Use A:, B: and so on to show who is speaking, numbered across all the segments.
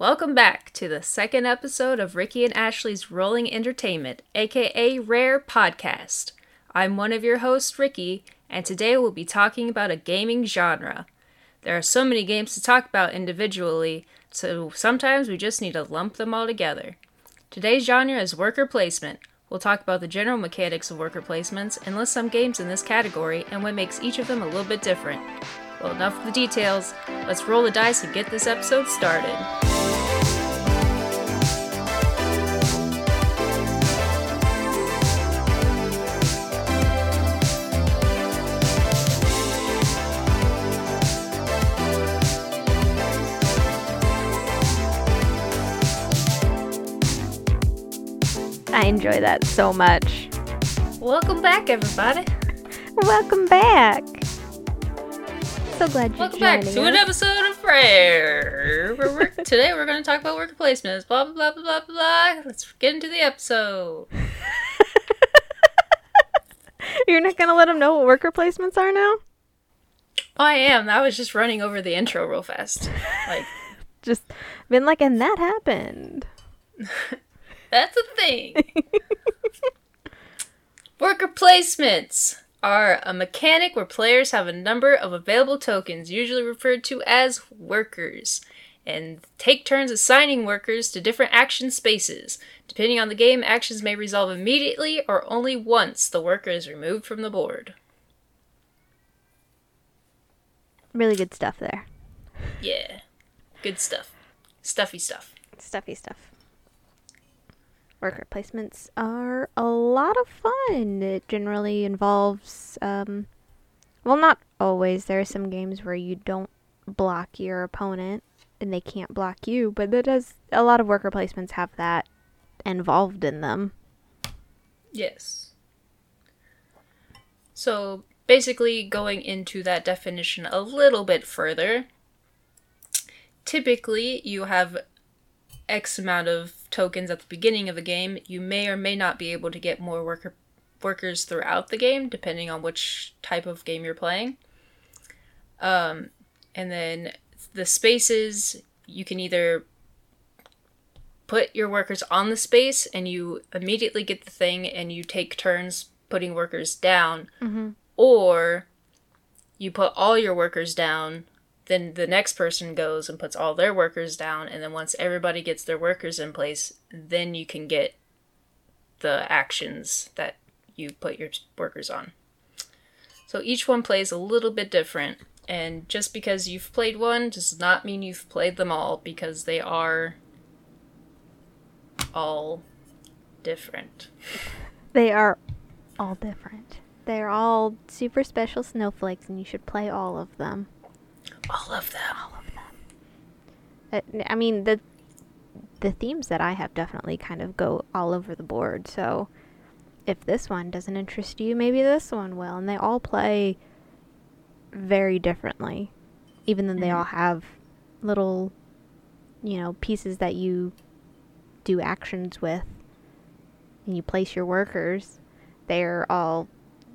A: Welcome back to the second episode of Ricky and Ashley's Rolling Entertainment, aka Rare Podcast. I'm one of your hosts, Ricky, and today we'll be talking about a gaming genre. There are so many games to talk about individually, so sometimes we just need to lump them all together. Today's genre is worker placement. We'll talk about the general mechanics of worker placements and list some games in this category and what makes each of them a little bit different. Well, enough of the details. Let's roll the dice and get this episode started.
B: I enjoy that so much.
A: Welcome back, everybody.
B: Welcome back. So glad you're
A: Welcome back to an episode of Prayer. We're work- today we're going to talk about worker placements. Blah blah blah blah blah blah. Let's get into the episode.
B: You're not gonna let them know what worker placements are now?
A: Oh, I am. I was just running over the intro real fast. Like
B: Just been like, and that happened.
A: That's a thing. worker placements are a mechanic where players have a number of available tokens, usually referred to as workers, and take turns assigning workers to different action spaces. Depending on the game, actions may resolve immediately or only once the worker is removed from the board.
B: Really good stuff there.
A: Yeah. Good stuff. Stuffy stuff.
B: Stuffy stuff. Worker placements are a lot of fun. It generally involves, um, well, not always. There are some games where you don't block your opponent and they can't block you, but that does a lot of worker placements have that involved in them.
A: Yes. So basically, going into that definition a little bit further, typically you have X amount of tokens at the beginning of a game. You may or may not be able to get more worker workers throughout the game, depending on which type of game you're playing. Um, and then the spaces you can either put your workers on the space and you immediately get the thing and you take turns putting workers down
B: Mm-hmm.
A: or you put all your workers down then the next person goes and puts all their workers down and then once everybody gets their workers in place then you can get the actions that you put your workers on so each one plays a little bit different and just because you've played one does not mean you've played them all because they are all different
B: They are all different. They're all super special snowflakes, and you should play all of them.
A: All of them
B: Uh, I mean, the the themes that I have definitely kind of go all over the board. So, if this one doesn't interest you, maybe this one will. And they all play very differently, even though they all have little, you know, pieces that you do actions with, and you place your workers. They're all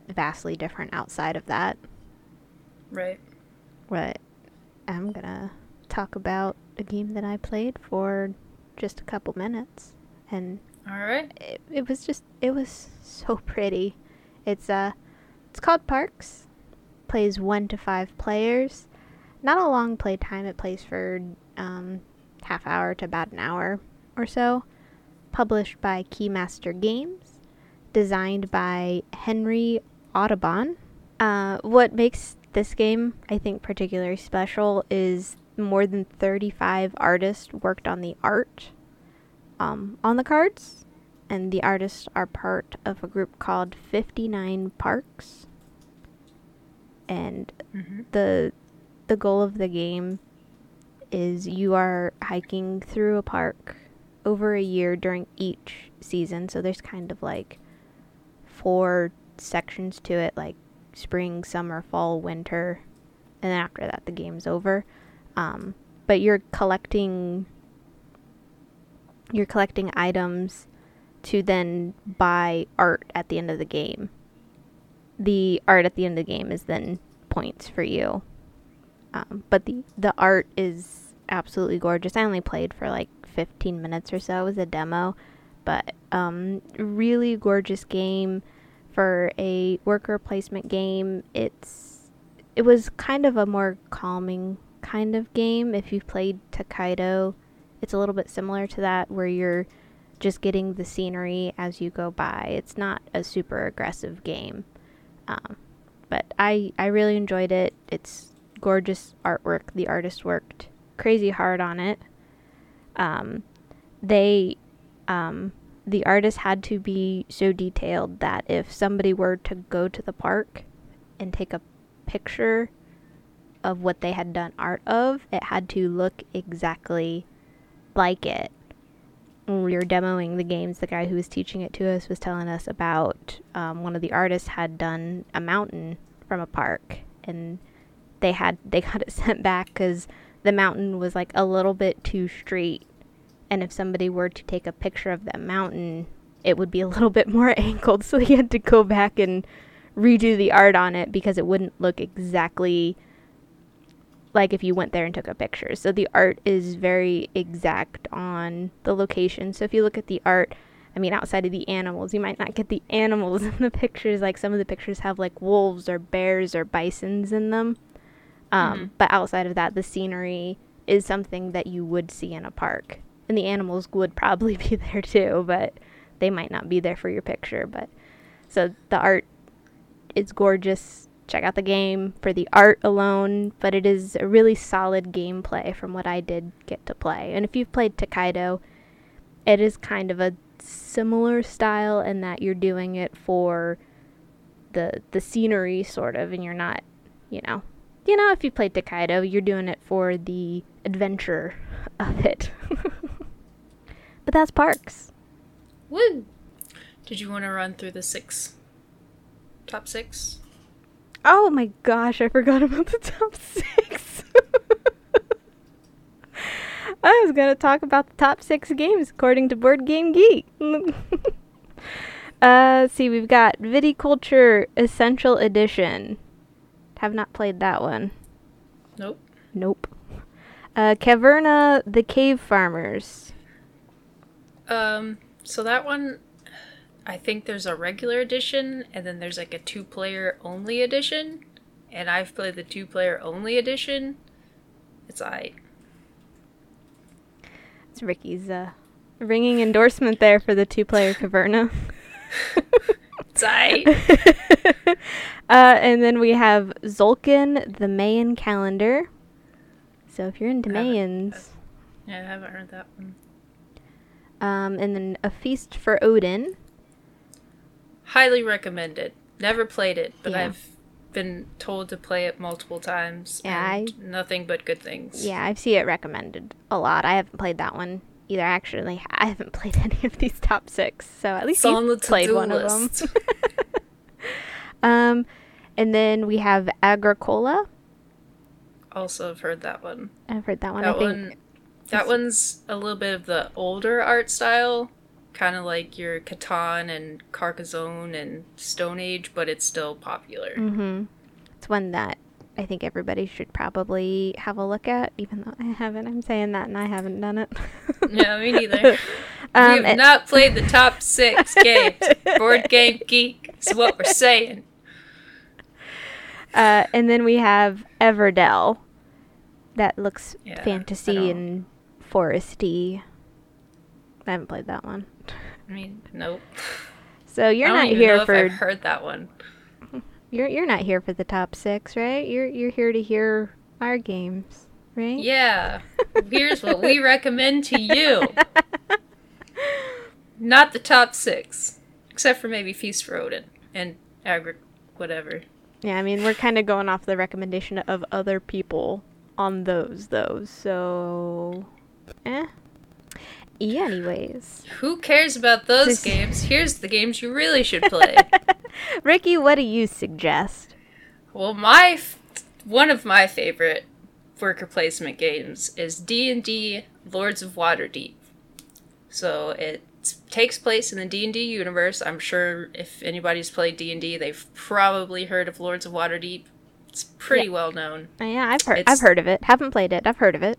B: vastly different outside of that.
A: right
B: But I'm gonna talk about a game that I played for just a couple minutes, and
A: all right
B: it, it was just it was so pretty. It's uh, it's called Parks. Plays one to five players. Not a long play time. It plays for um, half hour to about an hour or so. Published by Keymaster Games. Designed by Henry Audubon. Uh, what makes this game, I think, particularly special is more than 35 artists worked on the art um, on the cards, and the artists are part of a group called 59 Parks. And
A: mm-hmm.
B: the the goal of the game is you are hiking through a park over a year during each season. So there's kind of like four sections to it, like spring, summer, fall, winter, and then after that the game's over. Um, but you're collecting you're collecting items to then buy art at the end of the game. The art at the end of the game is then points for you. Um, but the the art is absolutely gorgeous. I only played for like 15 minutes or so. It was a demo, but um, really gorgeous game for a worker placement game. It's it was kind of a more calming kind of game. If you've played Tokaido, it's a little bit similar to that, where you're just getting the scenery as you go by. It's not a super aggressive game, um, but I I really enjoyed it. It's gorgeous artwork. The artist worked crazy hard on it. Um, they um, the artist had to be so detailed that if somebody were to go to the park and take a picture of what they had done art of, it had to look exactly like it. When we were demoing the games, the guy who was teaching it to us was telling us about um, one of the artists had done a mountain from a park, and they had they got it sent back because the mountain was like a little bit too straight and if somebody were to take a picture of that mountain, it would be a little bit more angled. So he had to go back and redo the art on it because it wouldn't look exactly like if you went there and took a picture. So the art is very exact on the location. So if you look at the art, I mean, outside of the animals, you might not get the animals in the pictures. Like some of the pictures have like wolves or bears or bisons in them. Um, mm-hmm. But outside of that, the scenery is something that you would see in a park and the animals would probably be there too, but they might not be there for your picture. But so the art is gorgeous. Check out the game for the art alone, but it is a really solid gameplay from what I did get to play. And if you've played Tokaido, it is kind of a similar style in that you're doing it for the the scenery sort of and you're not, you know, you know if you played Tokaido, you're doing it for the adventure of it. But that's parks.
A: Woo! Did you want to run through the six? Top six?
B: Oh my gosh, I forgot about the top six. I was going to talk about the top six games according to Board Game Geek. uh, see, we've got Viticulture Essential Edition. Have not played that one.
A: Nope.
B: Nope. Uh, Caverna the Cave Farmers.
A: Um, so that one, I think there's a regular edition, and then there's like a two player only edition. And I've played the two player only edition. It's I.
B: It's Ricky's uh, ringing endorsement there for the two player Caverna.
A: it's I.
B: uh, and then we have Tzolk'in, the Mayan calendar. So if you're into Mayans.
A: Yeah, I haven't heard that one.
B: Um, and then A Feast for Odin.
A: Highly recommended. Never played it, but yeah. I've been told to play it multiple times. Yeah, I, nothing but good things.
B: Yeah, I see it recommended a lot. I haven't played that one either. Actually, I haven't played any of these top six, so at least you played one list. of them. um, and then we have Agricola.
A: Also, have heard that one.
B: I've heard that one. That I think one
A: that one's a little bit of the older art style, kind of like your Catan and Carcassonne and Stone Age, but it's still popular.
B: Mm-hmm. It's one that I think everybody should probably have a look at, even though I haven't. I'm saying that and I haven't done it.
A: no, me neither. um, we have it, not played the top six games. Board Game Geek is what we're saying.
B: Uh, and then we have Everdell. That looks yeah, fantasy and foresty. I haven't played that one.
A: I mean, nope.
B: So you're not here for.
A: I've heard that one.
B: You're you're not here for the top six, right? You're you're here to hear our games, right?
A: Yeah. Here's what we recommend to you. Not the top six, except for maybe Feast for Odin and Agri, whatever.
B: Yeah, I mean we're kind of going off the recommendation of other people on those, though. So Eh. Yeah, Anyways.
A: Who cares about those games? Here's the games you really should play.
B: Ricky, what do you suggest?
A: Well, my f- one of my favorite worker placement games is D&D Lords of Waterdeep. So it takes place in the D&D universe. I'm sure if anybody's played D&D, they've probably heard of Lords of Waterdeep. It's pretty yeah. well known.
B: Uh, yeah, I've heard it's, I've heard of it. Haven't played it. I've heard of it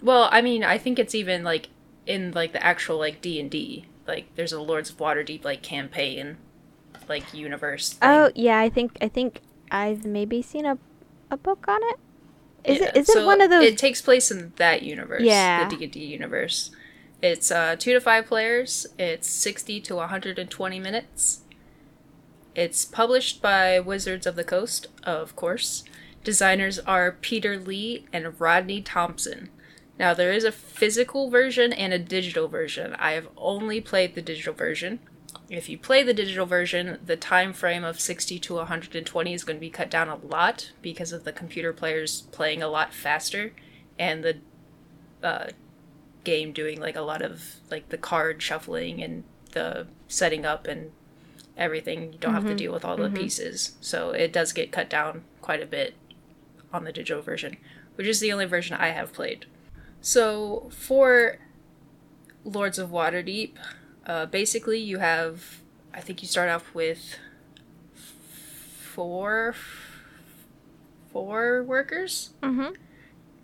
A: Well, I mean, I think it's even like in like the actual like D and D. Like there's a Lords of Waterdeep like campaign, like universe. Thing.
B: Oh yeah, I think I think I've maybe seen a a book on it. Is
A: Yeah,
B: it is
A: so
B: it one of those?
A: It takes place in that universe.
B: Yeah.
A: The D and D universe. It's uh, two to five players. It's sixty to one hundred and twenty minutes. It's published by Wizards of the Coast, of course. Designers are Peter Lee and Rodney Thompson. Now there is a physical version and a digital version. I have only played the digital version. If you play the digital version, the time frame of 60 to 120 is going to be cut down a lot because of the computer players playing a lot faster and the uh, game doing like a lot of like the card shuffling and the setting up and everything. You don't have to deal with all the pieces. So it does get cut down quite a bit on the digital version, which is the only version I have played. So for Lords of Waterdeep, uh, basically you have, I think you start off with four, four workers,
B: mm-hmm.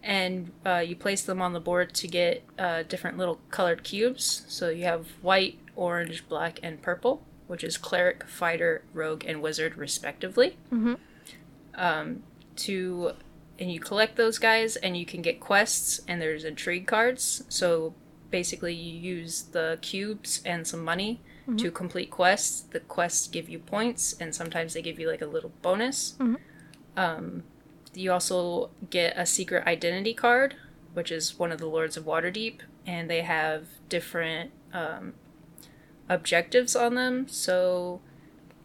A: and uh, you place them on the board to get uh, different little colored cubes. So you have white, orange, black, and purple, which is cleric, fighter, rogue, and wizard, respectively.
B: Mhm.
A: Um, to and you collect those guys, and you can get quests, and there's intrigue cards. So basically, you use the cubes and some money to complete quests. The quests give you points, and sometimes they give you like a little bonus. Um, you also get a secret identity card, which is one of the Lords of Waterdeep, and they have different um, objectives on them. So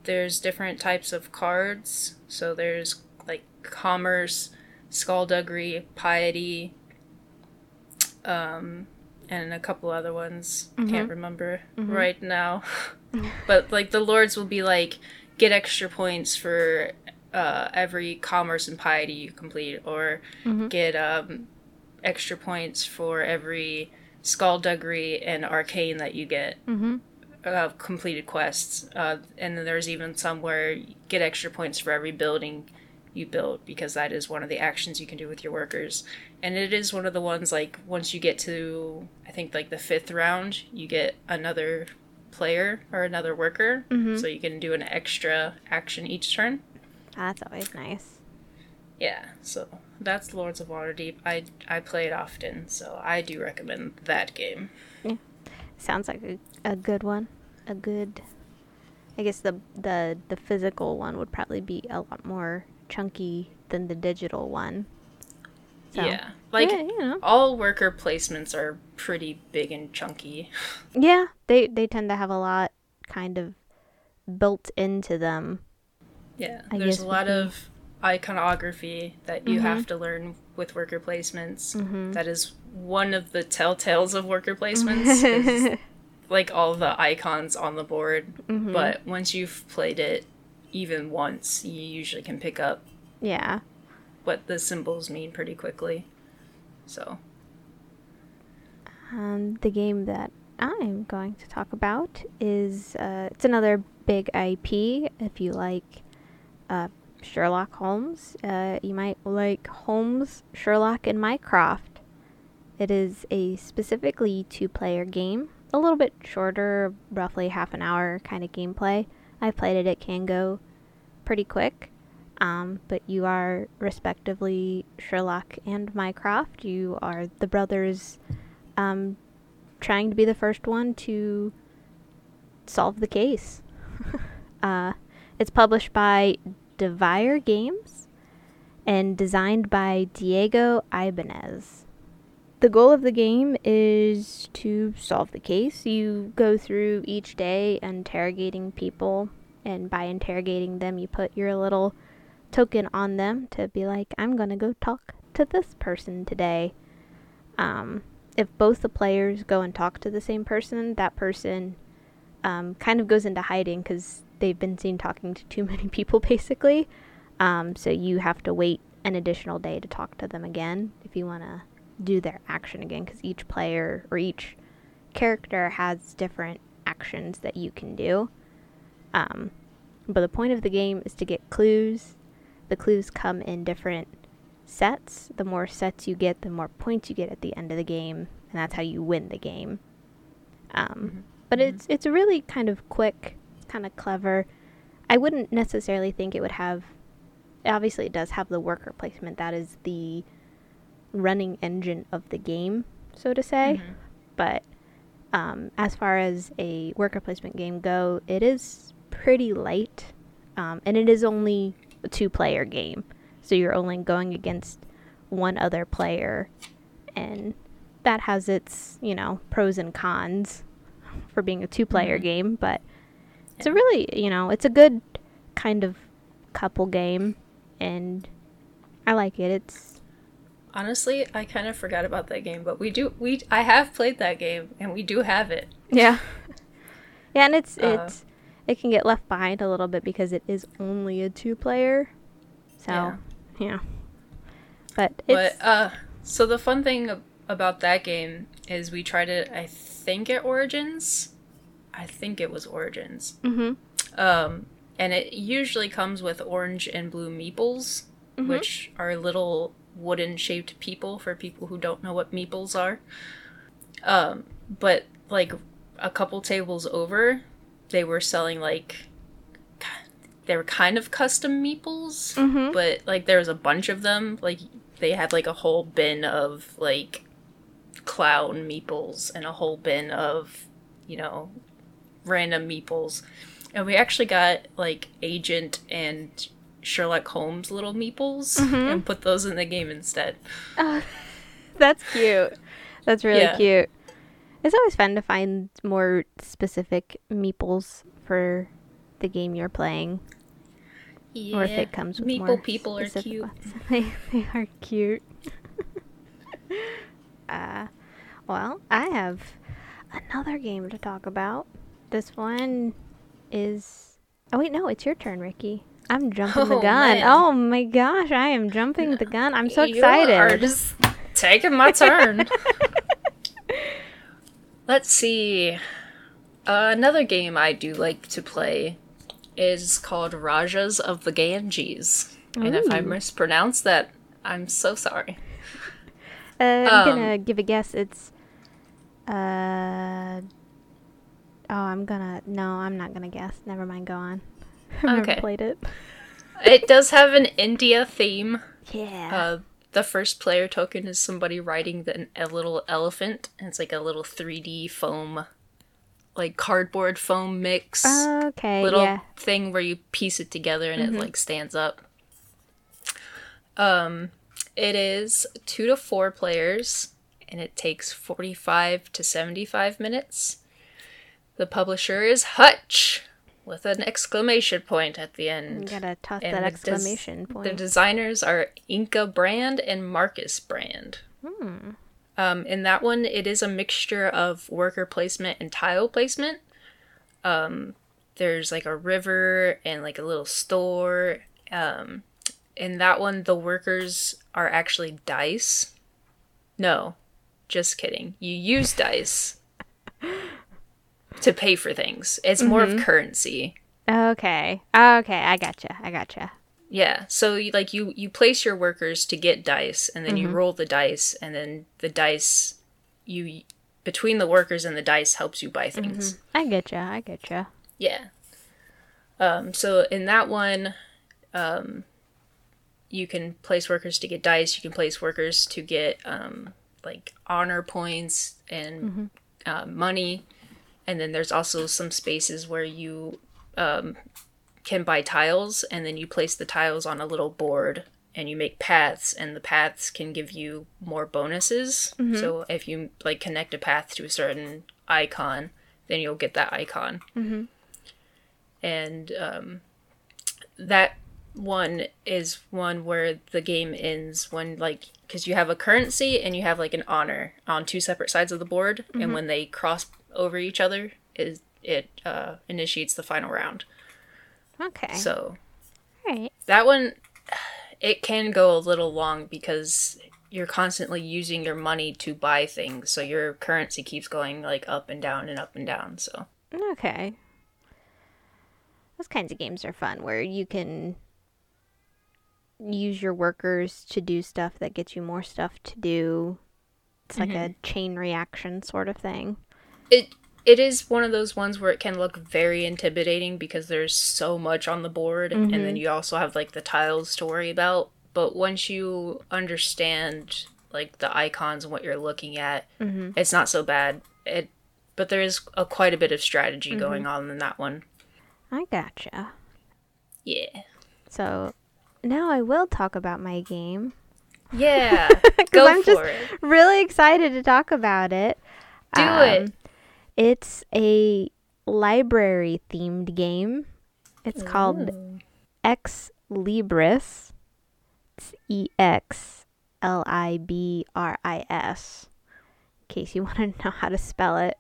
A: there's different types of cards. So there's like commerce, skullduggery, piety, um, and a couple other ones. Can't remember right now. but like the lords will be like get extra points for uh, every commerce and piety you complete, or get um, extra points for every skullduggery and arcane that you get
B: Mm-hmm.
A: Uh, completed quests. Uh, and then there's even some where you get extra points for every building you build because that is one of the actions you can do with your workers. And it is one of the ones like once you get to I think like the fifth round, you get another player or another worker, so you can do an extra action each turn.
B: That's always nice.
A: Yeah, so that's Lords of Waterdeep. I I play it often, so I do recommend that game.
B: Sounds like a, a good one. A good. I guess the the the physical one would probably be a lot more chunky than the digital one. So,
A: yeah, like
B: yeah, you know.
A: all worker placements are pretty big and chunky.
B: Yeah, they they tend to have a lot kind of built into them.
A: Yeah,
B: I
A: there's a lot of iconography that you
B: Mhm.
A: have to learn with worker placements.
B: Mhm.
A: That is one of the telltales of worker placements. like all the icons on the board,
B: Mhm.
A: but once you've played it even once, you usually can pick up
B: yeah.
A: what the symbols mean pretty quickly. So,
B: Um, the game that I'm going to talk about is uh, it's another big IP. If you like uh, Sherlock Holmes, uh, you might like Holmes, Sherlock, and Mycroft. It is a specifically two-player game, a little bit shorter, roughly half an hour kind of gameplay. I've played it; it can go pretty quick. Um, but you are respectively Sherlock and Mycroft. You are the brothers um, trying to be the first one to solve the case. uh, it's published by Devir Games and designed by Diego Ibanez. The goal of the game is to solve the case. You go through each day interrogating people, and by interrogating them, you put your little token on them to be like, I'm gonna go talk to this person today. Um, if both the players go and talk to the same person, that person um, kind of goes into hiding because they've been seen talking to too many people, basically. Um, so you have to wait an additional day to talk to them again if you want to do their action again, because each player or each character has different actions that you can do. Um, but the point of the game is to get clues. The clues come in different sets. The more sets you get, the more points you get at the end of the game, and that's how you win the game. Um,
A: Mhm.
B: But
A: Mhm.
B: it's it's a really kind of quick, kind of clever. I wouldn't necessarily think it would have. Obviously, it does have the worker placement. That is the running engine of the game, so to say.
A: Mhm.
B: But um, as far as a worker placement game go, it is pretty light, um, and it is only a two-player game, so you're only going against one other player, and that has its you know pros and cons for being a two-player
A: Mhm.
B: game. But it's a really you know it's a good kind of couple game, and I like it. It's
A: Honestly, I kind of forgot about that game, but we do we I have played that game and we do have it.
B: Yeah. yeah, and it's
A: Uh,
B: it's it can get left behind a little bit because it is only a two player. So,
A: Yeah.
B: yeah. But
A: But uh so the fun thing about that game is we tried it I think at Origins. I think it was Origins.
B: mhm.
A: Um and it usually comes with orange and blue meeples,
B: Mhm.
A: which are little wooden shaped people for people who don't know what meeples are. Um but like a couple tables over, they were selling like they were kind of custom meeples
B: Mhm.
A: but like there was a bunch of them like they had like a whole bin of like clown meeples and a whole bin of you know random meeples and we actually got like agent and sherlock holmes little meeples
B: Mhm.
A: and put those in the game instead
B: Oh, that's cute. That's really
A: Yeah.
B: cute. It's always fun to find more specific meeples for the game you're playing, or if it comes with
A: meeple
B: more
A: people are cute.
B: They they are cute. uh, well, I have another game to talk about. This one is. Oh wait, no, it's your turn, Ricky. I'm jumping the
A: Oh,
B: gun.
A: man.
B: Oh my gosh, I am jumping the gun. I'm so
A: You are
B: excited.
A: just taking my turn Let's see. Uh, another game I do like to play is called Rajas of the Ganges. And if I
B: Ooh.
A: mispronounce that, I'm so sorry.
B: Uh, I'm
A: Um,
B: gonna give a guess. It's. Uh. Oh, I'm gonna. No, I'm not gonna guess. Never mind. Go on. I've never
A: Okay.
B: played it.
A: It does have an India theme.
B: Yeah.
A: Uh, the first player token is somebody riding the, a little elephant, and it's like a little 3D foam, like cardboard foam mix.
B: okay.
A: little
B: yeah.
A: thing where you piece it together and
B: Mhm.
A: it like stands up. Um, it is two to four players, and it takes forty-five to seventy-five minutes. The publisher is Hutch, with an exclamation point at the
B: You
A: end.
B: gotta toss
A: And
B: that
A: the des-
B: exclamation
A: The designers are Inka Brand and Markus Brand.
B: Hmm.
A: Um, in that one, it is a mixture of worker placement and tile placement. Um, there's like a river and like a little store. Um, in that one, the workers are actually dice. No, just kidding. You use dice to pay for things. It's more of currency.
B: Okay. Okay. I gotcha. I gotcha.
A: Yeah. So you, like you you place your workers to get dice and then you roll the dice and then the dice you between the workers and the dice helps you buy things.
B: I getcha. I getcha.
A: Yeah. Um so in that one um you can place workers to get dice, you can place workers to get um like honor points and uh, money and then there's also some spaces where you um, can buy tiles and then you place the tiles on a little board and you make paths and the paths can give you more bonuses. So if you like connect a path to a certain icon then you'll get that icon.
B: Mhm.
A: and um, that one is one where the game ends when like because you have a currency and you have like an honor on two separate sides of the board and when they cross over each other is it uh, initiates the final round
B: Okay.
A: so
B: Alright.
A: that one it can go a little long because you're constantly using your money to buy things so your currency keeps going like up and down and up and down so
B: Okay. Those kinds of games are fun where you can use your workers to do stuff that gets you more stuff to do. It's like
A: Mm-hmm.
B: a chain reaction sort of thing.
A: It it is one of those ones where it can look very intimidating because there's so much on the board and then mm-hmm. you also have like the tiles to worry about. But once you understand like the icons and what you're looking at, mm-hmm. it's not so bad. It but there is a, quite a bit of strategy mm-hmm. going on in that one.
B: I gotcha.
A: Yeah.
B: So now I will talk about my game.
A: Yeah. Go
B: I'm
A: for
B: just
A: it.
B: really excited to talk about it.
A: Do it.
B: Um, It's a library themed game. It's called Ex Libris. It's E X L I B R I S. In case you want to know how to spell it.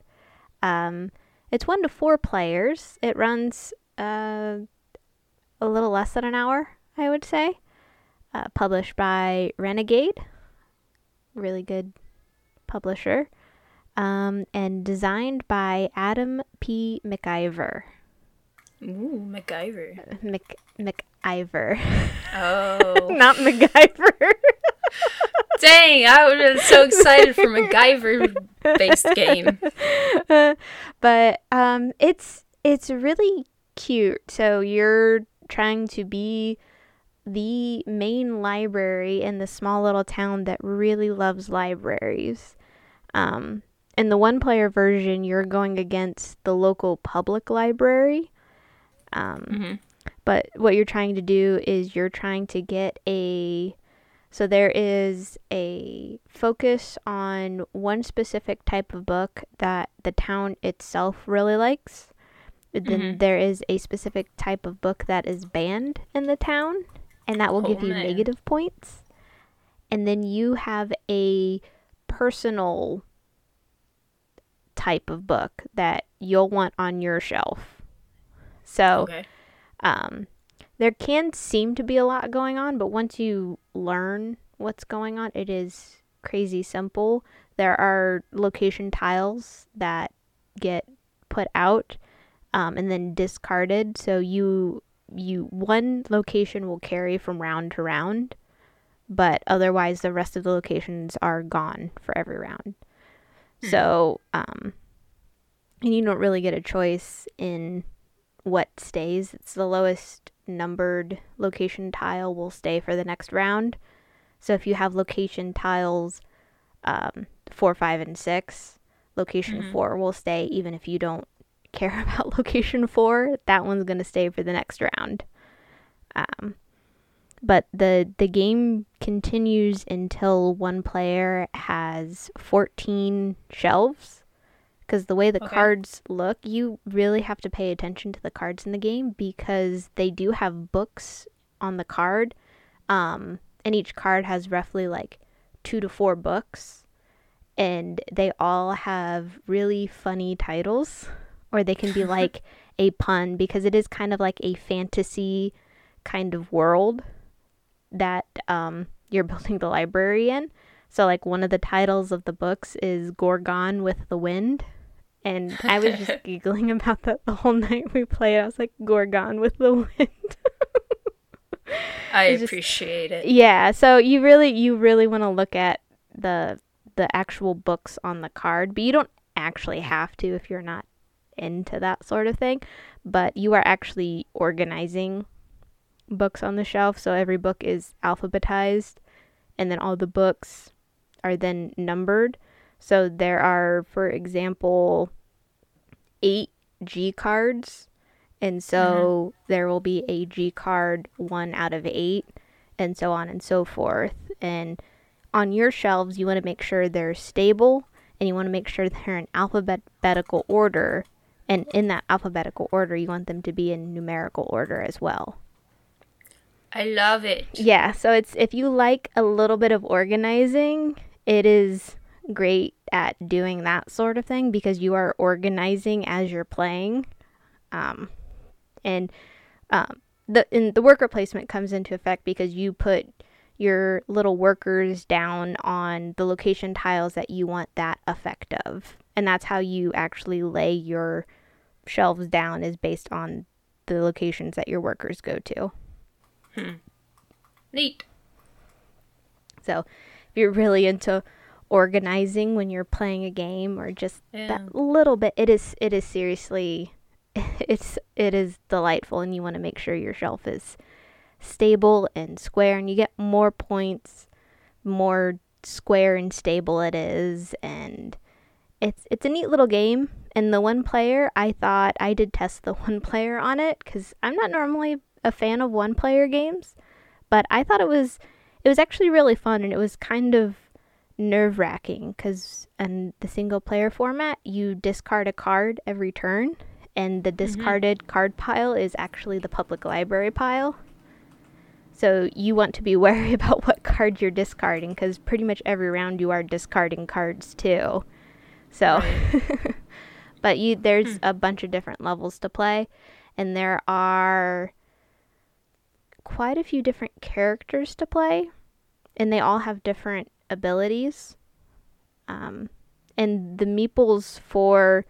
B: Um, it's one to four players. It runs uh, a little less than an hour, I would say. Uh, published by Renegade. Really good publisher. Um, and designed by Adam P. McIver.
A: Ooh, MacGyver.
B: Mc, McIver.
A: Oh.
B: Not MacGyver.
A: Dang, I would have been so excited for MacGyver based game.
B: but um, it's it's really cute. So you're trying to be the main library in the small little town that really loves libraries. Um, in the one player version, you're going against the local public library. Um,
A: Mhm.
B: But what you're trying to do is you're trying to get a. So there is a focus on one specific type of book that the town itself really likes. Then
A: Mhm.
B: there is a specific type of book that is banned in the town, and that will give
A: Oh,
B: you
A: man.
B: negative points. And then you have a personal type of book that you'll want on your shelf. So,
A: Okay.
B: um, there can seem to be a lot going on, but once you learn what's going on, it is crazy simple. There are location tiles that get put out um, and then discarded. So you you one location will carry from round to round, but otherwise the rest of the locations are gone for every round. So um, and you don't really get a choice in what stays. It's the lowest numbered location tile will stay for the next round. So if you have location tiles um, four, five, and six, location
A: Mhm.
B: four will stay even if you don't care about location four. That one's gonna stay for the next round. Um, but the the game continues until one player has 14 shelves. Because the way the
A: Okay.
B: cards look you really have to pay attention to the cards in the game because they do have books on the card um, and each card has roughly like two to four books. And they all have really funny titles or they can be like a pun because it is kind of like a fantasy kind of world that um, you're building the library in. So, like, one of the titles of the books is Gorgon with the Wind. And I was just giggling about that the whole night we played. I was like, Gorgon with the Wind.
A: I
B: just-
A: appreciate it.
B: yeah, so you really you really want to look at the the actual books on the card, but you don't actually have to if you're not into that sort of thing, but you are actually organizing books on the shelf, so every book is alphabetized and then all the books are then numbered. So there are for example 8 G cards and so mm-hmm. there will be a G card 1 out of 8 and so on and so forth. And on your shelves, you want to make sure they're stable and you want to make sure they're in alphabetical order. And in that alphabetical order, you want them to be in numerical order as well.
A: I love it.
B: Yeah, so it's if you like a little bit of organizing, it is great at doing that sort of thing because you are organizing as you're playing. Um, and um, the and the worker placement comes into effect because you put your little workers down on the location tiles that you want that effect of. And that's how you actually lay your shelves down is based on the locations that your workers go to. Hmm.
A: Neat.
B: So, if you're really into organizing when you're playing a game or just
A: Yeah.
B: that little bit, it is it is seriously it's it is delightful and you want to make sure your shelf is stable and square and you get more points more square and stable it is and it's it's a neat little game and the one player I thought I did test the one player on it cuz I'm not normally a fan of one player games but I thought it was it was actually really fun and it was kind of nerve wracking because in the single player format you discard a card every turn and the mm-hmm. discarded card pile is actually the public library pile. So you want to be wary about what card you're discarding because pretty much every round you are discarding cards too. So but you there's hmm. a bunch of different levels to play and there are quite a few different characters to play and they all have different abilities. Um, and the meeples for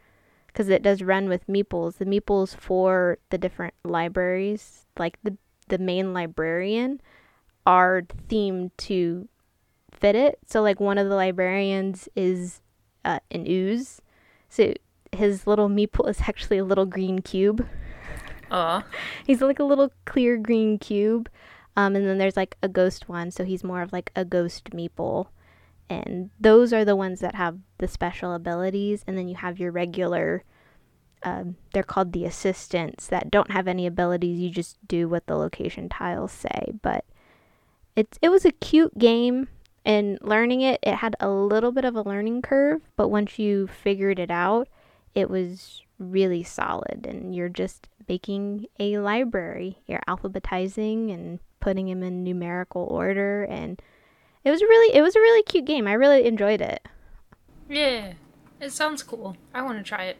B: because it does run with meeples the meeples for the different libraries like the the main librarian are themed to fit it. So like one of the librarians is uh, an ooze. So his little meeple is actually a little green cube
A: Aw.
B: He's like a little clear green cube. Um, and then there's like a ghost one, so he's more of like a ghost meeple. And those are the ones that have the special abilities. And then you have your regular, um, they're called the assistants that don't have any abilities. You just do what the location tiles say. But it's it was a cute game. And learning it, it had a little bit of a learning curve. But once you figured it out, it was really solid and you're just making a library you're alphabetizing and putting them in numerical order and it was really it was a really cute game i really enjoyed it
A: Yeah. It sounds cool. I want to try it.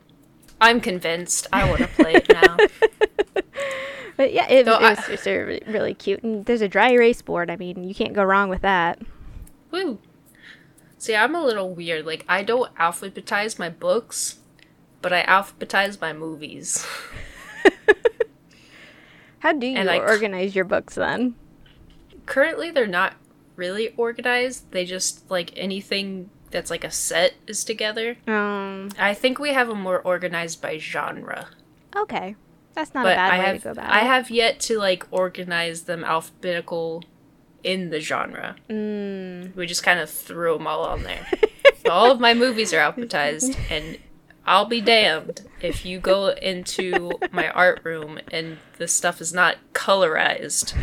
A: I'm convinced. I want to play it now.
B: but yeah it,
A: Though
B: it
A: I-
B: was just really, really cute and there's a dry erase board i mean you can't go wrong with that
A: Woo. See, I'm a little weird. Like, I don't alphabetize my books, but I alphabetize my movies.
B: how do you
A: And I
B: organize your books then
A: Currently, they're not really organized. They just, like, anything that's like a set is together.
B: um
A: I think we have them more organized by genre.
B: okay that's not a bad
A: I
B: way
A: have
B: to go about
A: I
B: it
A: have yet to like organize them alphabetical in the genre.
B: mm.
A: We just kind of threw them all on there. All of my movies are alphabetized, and I'll be damned if you go into my art room and the stuff is not colorized.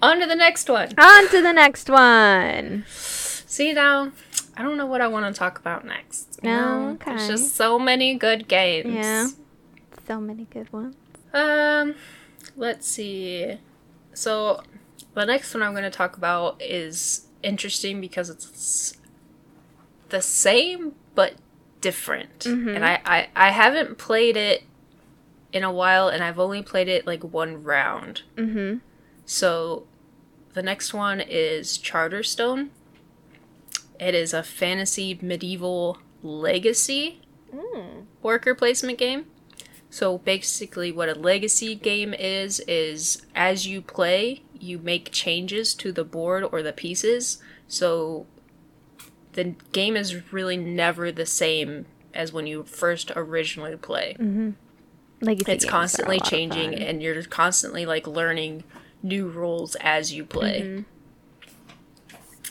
A: on to the next one.
B: on to the next one
A: See now, I don't know what I want to talk about next.
B: No,
A: know? There's just so many good games.
B: yeah so many good ones
A: Um, let's see. So, the next one I'm going to talk about is interesting because it's the same but different. And I, I, I haven't played it in a while, and I've only played it like one round.
B: mm-hmm
A: So, the next one is Charterstone. It is a fantasy medieval legacy worker placement game. So basically, what a legacy game is, is as you play, you make changes to the board or the pieces. So the game is really never the same as when you first originally play. It's
B: games are a
A: constantly changing, and you're constantly like learning new rules as you play.
B: Mm-hmm.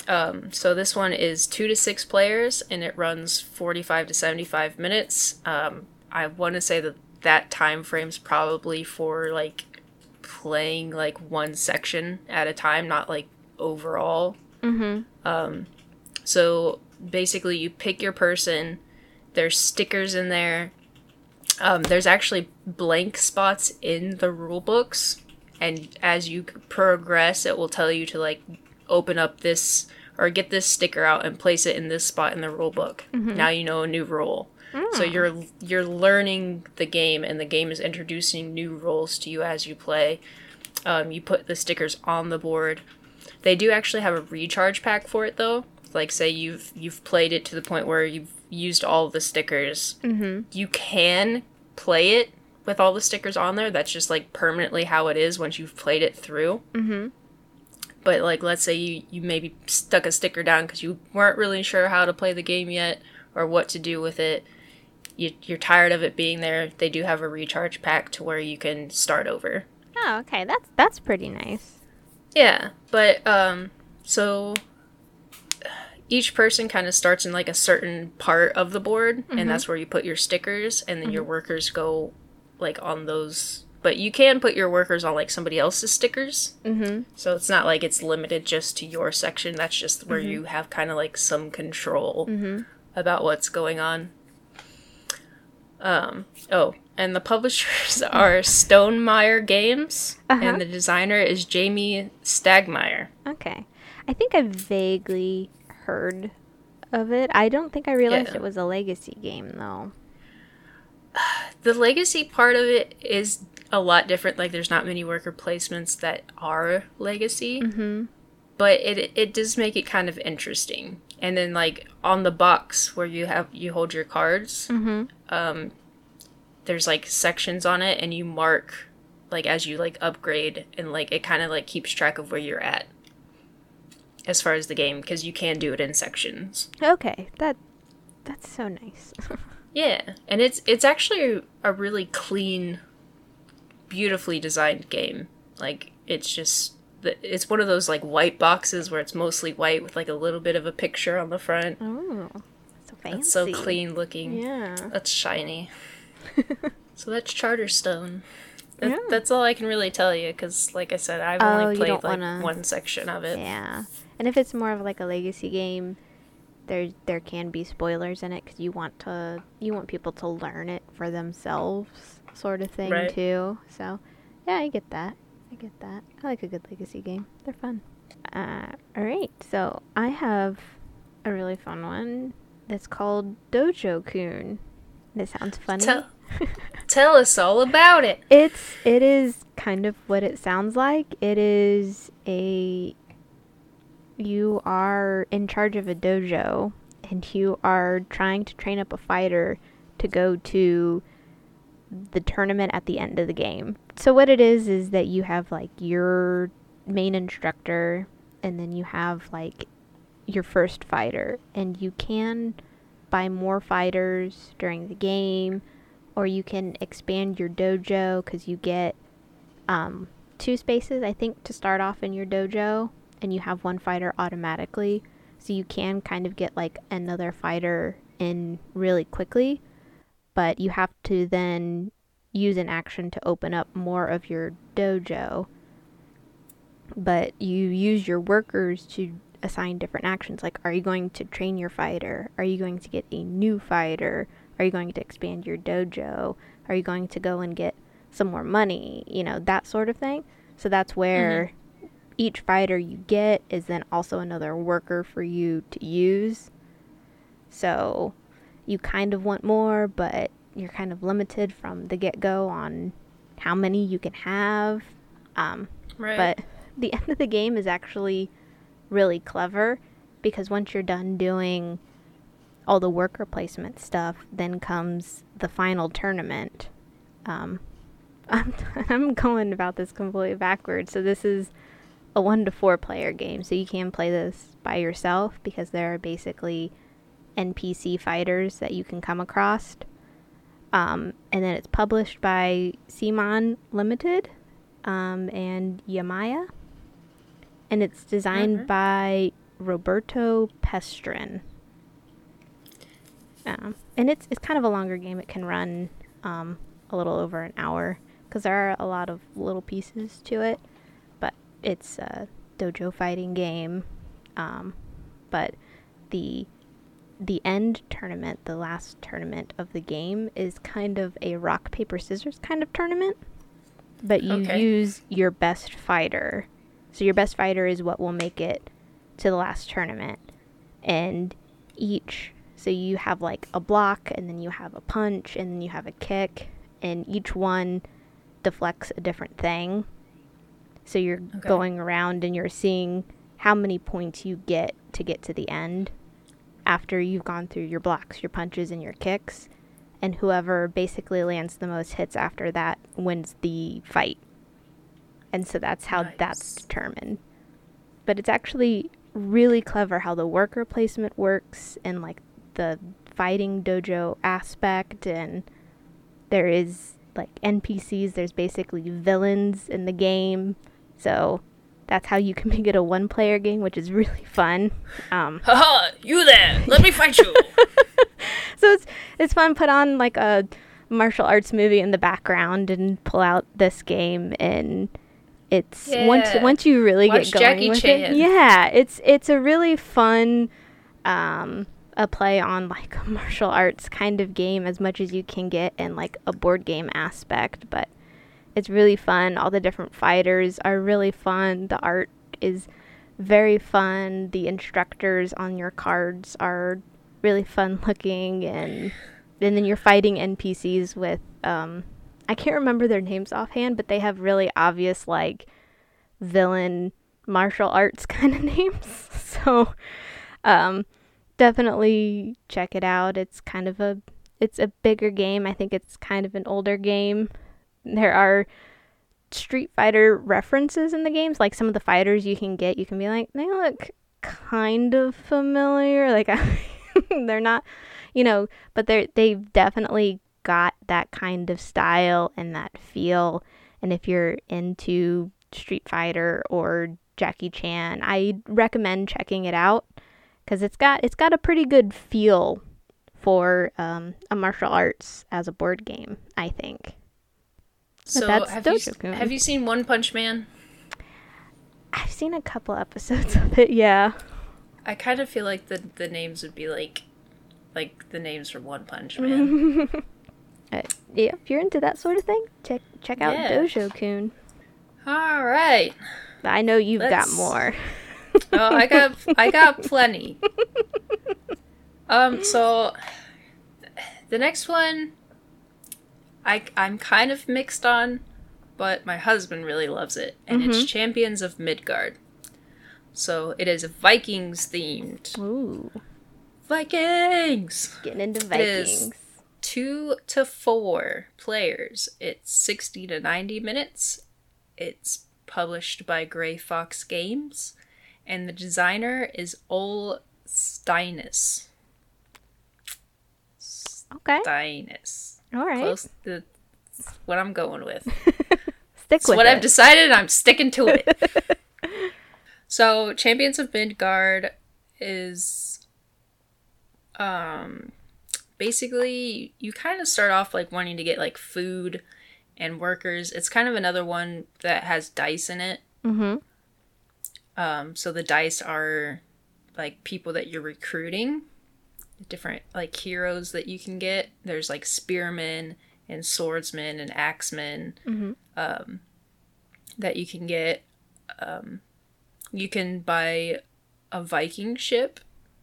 A: Um, so this one is two to six players, and it runs forty-five to seventy-five minutes. Um, I want to say that that time frame's probably for like playing like one section at a time, not like overall.
B: Mm-hmm.
A: So basically, you pick your person. There's stickers in there. Um, there's actually blank spots in the rule books, and as you progress, it will tell you to like open up this or get this sticker out and place it in this spot in the rule book. Now you know a new rule. So you're you're learning the game, and the game is introducing new rules to you as you play. Um, you put the stickers on the board. They do actually have a recharge pack for it though. Like say you've you've played it to the point where you've used all the stickers. Mm-hmm. You can play it with all the stickers on there, that's just like permanently how it is once you've played it through.
B: Mm-hmm.
A: But like, let's say you you maybe stuck a sticker down because you weren't really sure how to play the game yet or what to do with it. You, you're tired of it being there. They do have a recharge pack to where you can start over.
B: Oh, okay. That's that's pretty nice.
A: Yeah, but um, so each person kind of starts in like a certain part of the board, and that's where you put your stickers, and then your workers go like on those. But you can put your workers on like somebody else's stickers,
B: Mm-hmm.
A: so it's not like it's limited just to your section. That's just where you have kind of like some control
B: Mm-hmm.
A: about what's going on. Um. Oh, and the publishers are Stonemaier Games,
B: Uh-huh.
A: and the designer is Jamey Stegmaier.
B: Okay. I think I vaguely heard of it. I don't think I realized
A: Yeah.
B: it was a legacy game though.
A: The legacy part of it is a lot different. Like, there's not many worker placements that are legacy,
B: Mm-hmm.
A: but it it does make it kind of interesting. And then, like on the box where you have you hold your cards,
B: Mm-hmm.
A: um, there's like sections on it, and you mark like as you like upgrade, and like it kind of like keeps track of where you're at as far as the game because you can do it in sections.
B: Okay. That that's so nice.
A: Yeah, and it's it's actually a really clean, beautifully designed game. Like it's just the- it's one of those like white boxes where it's mostly white with like a little bit of a picture on the front.
B: oh. So fancy.
A: It's so clean looking.
B: Yeah.
A: That's shiny. so that's Charterstone. That,
B: Yeah.
A: That's all I can really tell you because, like I said, I've
B: Oh,
A: only
B: you
A: played like
B: wanna-
A: one section of it.
B: Yeah. And if it's more of like a legacy game, there there can be spoilers in it because you want to you want people to learn it for themselves, sort of thing
A: Right.
B: too. So, yeah, I get that. I get that. I like a good legacy game. They're fun. Uh, all right. So I have a really fun one that's called Dojo Kun. This sounds funny.
A: Tell, tell us all about it.
B: It's it is kind of what it sounds like. It is a you are in charge of a dojo and you are trying to train up a fighter to go to the tournament at the end of the game. So what it is is that you have like your main instructor and then you have like your first fighter and you can buy more fighters during the game or you can expand your dojo because you get um, two spaces, I think, to start off in your dojo, and you have one fighter automatically. So you can kind of get like another fighter in really quickly, but you have to then use an action to open up more of your dojo. But you use your workers to assign different actions. Like, are you going to train your fighter? Are you going to get a new fighter? Are you going to expand your dojo? Are you going to go and get some more money? You know, that sort of thing. So that's where mm-hmm. Each fighter you get is then also another worker for you to use. So you kind of want more, but you're kind of limited from the get go on how many you can have. Um,
A: Right.
B: but the end of the game is actually really clever because once you're done doing all the worker placement stuff, then comes the final tournament. Um, I'm, I'm going about this completely backwards. So this is a one to four player game. So you can play this by yourself because there are basically NPC fighters that you can come across. Um, and then it's published by Simon Limited um, and Yemaia. And it's designed
A: Mhm.
B: by Roberto Pestrin. Um, and it's it's kind of a longer game. It can run um, a little over an hour because there are a lot of little pieces to it. It's a dojo fighting game. Um, but the the end tournament, the last tournament of the game, is kind of a rock paper scissors kind of tournament. But you
A: Okay.
B: use your best fighter. So your best fighter is what will make it to the last tournament. And each so you have like a block and then you have a punch and then you have a kick and each one deflects a different thing. So you're
A: Okay.
B: going around and you're seeing how many points you get to get to the end after you've gone through your blocks, your punches and your kicks. and whoever basically lands the most hits after that wins the fight. And so that's how
A: Nice.
B: that's determined. But it's actually really clever how the worker placement works and like the fighting dojo aspect and there is like NPCs, there's basically villains in the game. So that's how you can make it a one player game, which is really fun. Um,
A: Haha, you there! Let me fight you!
B: so it's it's fun. Put on like a martial arts movie in the background and pull out this game, and it's once once you really
A: Watch
B: get going
A: Jackie
B: with
A: Chan.
B: it. Yeah, it's it's a really fun um, a play on like a martial arts kind of game as much as you can get in like a board game aspect, but it's really fun. All the different fighters are really fun. The art is very fun. The instructors on your cards are really fun looking and and then you're fighting NPCs with um I can't remember their names offhand, but they have really obvious like villain martial arts kind of names. So um definitely check it out. It's kind of a it's a bigger game. I think it's kind of an older game. There are Street Fighter references in the games. Like some of the fighters you can get, you can be like, they look kind of familiar. Like they're not, you know, but they're they've definitely got that kind of style and that feel. And if you're into Street Fighter or Jackie Chan, I recommend checking it out because it's got it's got a pretty good feel for um, a martial arts as a board game. I think.
A: So,
B: that's
A: have you,
B: Dojo-kun.
A: have you seen One Punch Man?
B: I've seen a couple episodes of it. Yeah.
A: I kind of feel like the, the names would be like like the names from One Punch Man.
B: Uh, yeah, if you're into that sort of thing, check check out
A: Yeah.
B: Dojo Kun.
A: All right.
B: I know you've got
A: Let's-
B: more.
A: Oh, I got I got plenty. Um, so the next one I I'm kind of mixed on, but my husband really loves it, and it's mm-hmm. Champions of Midgard. So it is Vikings themed.
B: Ooh,
A: Vikings.
B: getting into. Vikings.
A: Two to four players. It's sixty to ninety minutes. It's published by Grey Fox Games, and the designer is Ole Steiness.
B: Okay,
A: Steiness.
B: All right.
A: Close to what I'm going with.
B: Stick
A: It's
B: with
A: what
B: it.
A: I've decided. I'm sticking to it. so, Champions of Midgard is um basically you kind of start off like wanting to get like food and workers. It's kind of another one that has dice in it.
B: mm-hmm.
A: Um, so the dice are like people that you're recruiting, different like heroes that you can get. There's like spearmen and swordsmen and axemen
B: Mhm.
A: um, that you can get. Um, you can buy a Viking ship,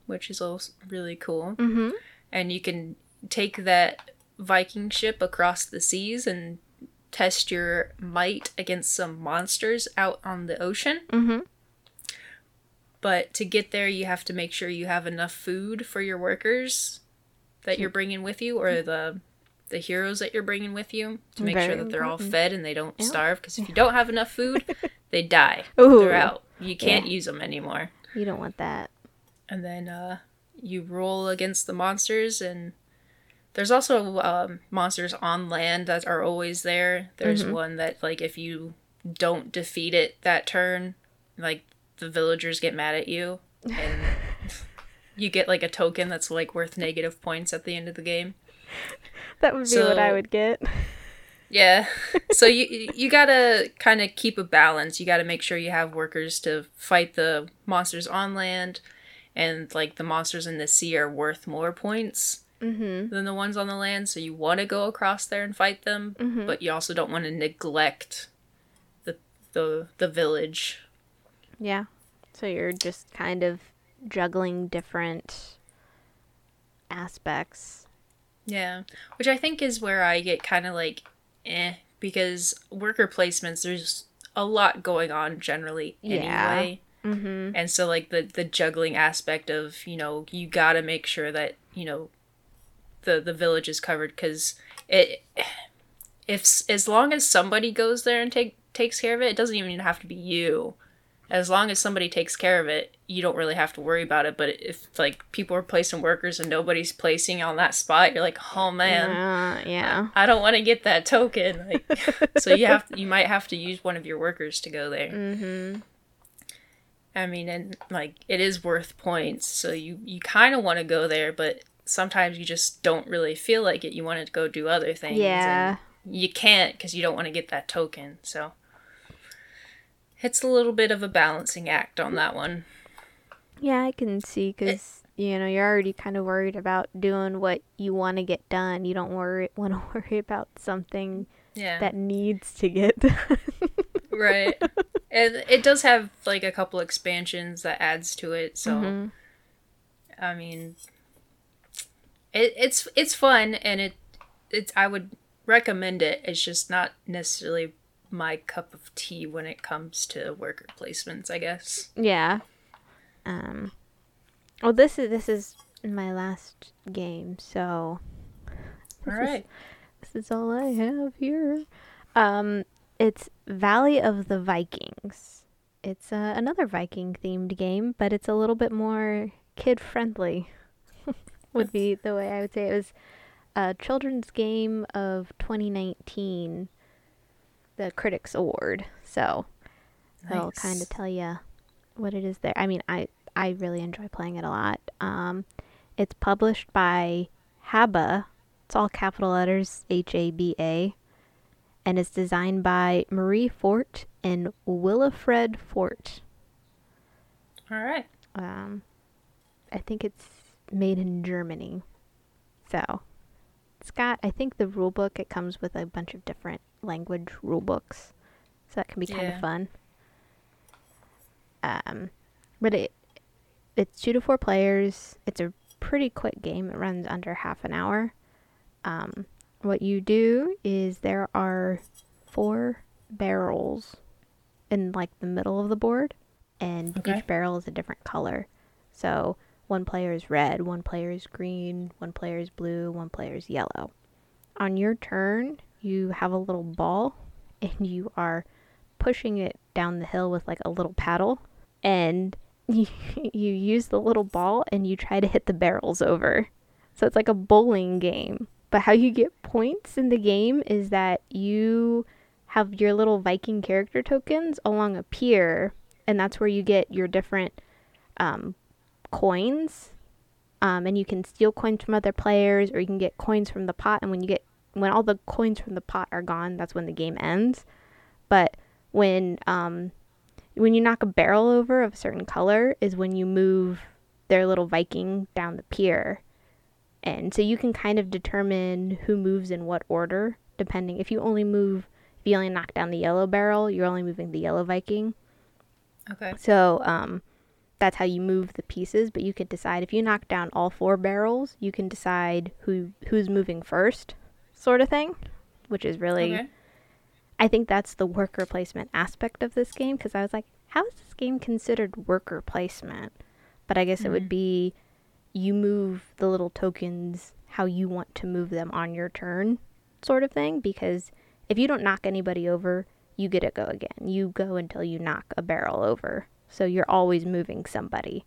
A: which is also really cool,
B: Mm-hmm.
A: and you can take that Viking ship across the seas and test your might against some monsters out on the ocean.
B: Mm-hmm.
A: But to get there, you have to make sure you have enough food for your workers that you're bringing with you, or the the heroes that you're bringing with you, to make sure that they're all
B: important.
A: fed and they don't
B: Yeah.
A: starve. Because if you don't have enough food, they die.
B: Ooh.
A: They're out. You can't use them anymore.
B: You don't want that.
A: And then uh, you roll against the monsters, and there's also um, monsters on land that are always there. There's
B: Mm-hmm.
A: one that like if you don't defeat it that turn, like the villagers get mad at you, and you get like a token that's like worth negative points at the end of the game.
B: That would be what I would get.
A: Yeah. So you you gotta kind of keep a balance. You gotta make sure you have workers to fight the monsters on land, and like the monsters in the sea are worth more points
B: Mm-hmm.
A: than the ones on the land. So you want to go across there and fight them,
B: Mhm.
A: but you also don't want to neglect the the the village.
B: Yeah. So you're just kind of juggling different aspects.
A: Yeah, which I think is where I get kind of like, eh, because worker placements. There's a lot going on generally
B: Yeah.
A: anyway.
B: Mm-hmm.
A: and so like the the juggling aspect of you know you got to make sure that you know the the village is covered because it if as long as somebody goes there and take takes care of it, it doesn't even have to be you. As long as somebody takes care of it, you don't really have to worry about it. But if like people are placing workers and nobody's placing on that spot, you're like, oh man,
B: Uh, yeah.
A: I don't want to get that token. Like, so you have you might have to use one of your workers to go there.
B: Mm-hmm.
A: I mean, and like it is worth points, so you you kind of want to go there, but sometimes you just don't really feel like it. You want to go do other things.
B: Yeah.
A: and you can't because you don't want to get that token. So it's a little bit of a balancing act on that one.
B: Yeah, I can see because you know you're already kind of worried about doing what you want to get done. You don't worry want to worry about something
A: Yeah.
B: that needs to get done.
A: right. And it does have like a couple expansions that adds to it, so
B: Mhm.
A: I mean, it, it's it's fun and it it's I would recommend it. It's just not necessarily my cup of tea when it comes to worker placements. I guess.
B: Yeah. Um. Well, this is this is my last game, so
A: All
B: This is- this is all I have here. Um, it's Valley of the Vikings. It's uh, another Viking themed game, but it's a little bit more kid friendly. would be the way I would say it was a children's game of 2019, the Critics Award. So that'll kind of tell you what it is there. I mean, I I really enjoy playing it a lot. Um, it's published by Haba. It's all capital letters H A B A, and it's designed by Marie Fort and Wilfried Fort.
A: All right.
B: Um, I think it's made in Germany. So it's got I think the rule book it comes with a bunch of different language rule books. So that can be kind
A: Yeah.
B: of fun. Um but it it's two to four players. It's a pretty quick game. It runs under half an hour. Um what you do is there are four barrels in like the middle of the board and
A: Okay.
B: each barrel is a different color. So one player is red, one player is green, one player is blue, one player is yellow. On your turn, you have a little ball and you are pushing it down the hill with like a little paddle and you, you use the little ball and you try to hit the barrels over. So it's like a bowling game. But how you get points in the game is that you have your little Viking character tokens along a pier, and that's where you get your different um, coins. Um, and you can steal coins from other players, or you can get coins from the pot. And when you get when all the coins from the pot are gone, that's when the game ends. But when um, when you knock a barrel over of a certain color, is when you move their little Viking down the pier. And so you can kind of determine who moves in what order, depending. If you only move, if you only knock down the yellow barrel, you're only moving the yellow Viking.
A: Okay.
B: So um, that's how you move the pieces. But you could decide if you knock down all four barrels, you can decide who who's moving first, sort of thing, which is really.
A: Okay.
B: I think that's the worker placement aspect of this game because I was like, how is this game considered worker placement? But I guess it would mm. be you move the little tokens how you want to move them on your turn, sort of thing. Because if you don't knock anybody over, you get to go again. You go until you knock a barrel over. So you're always moving somebody.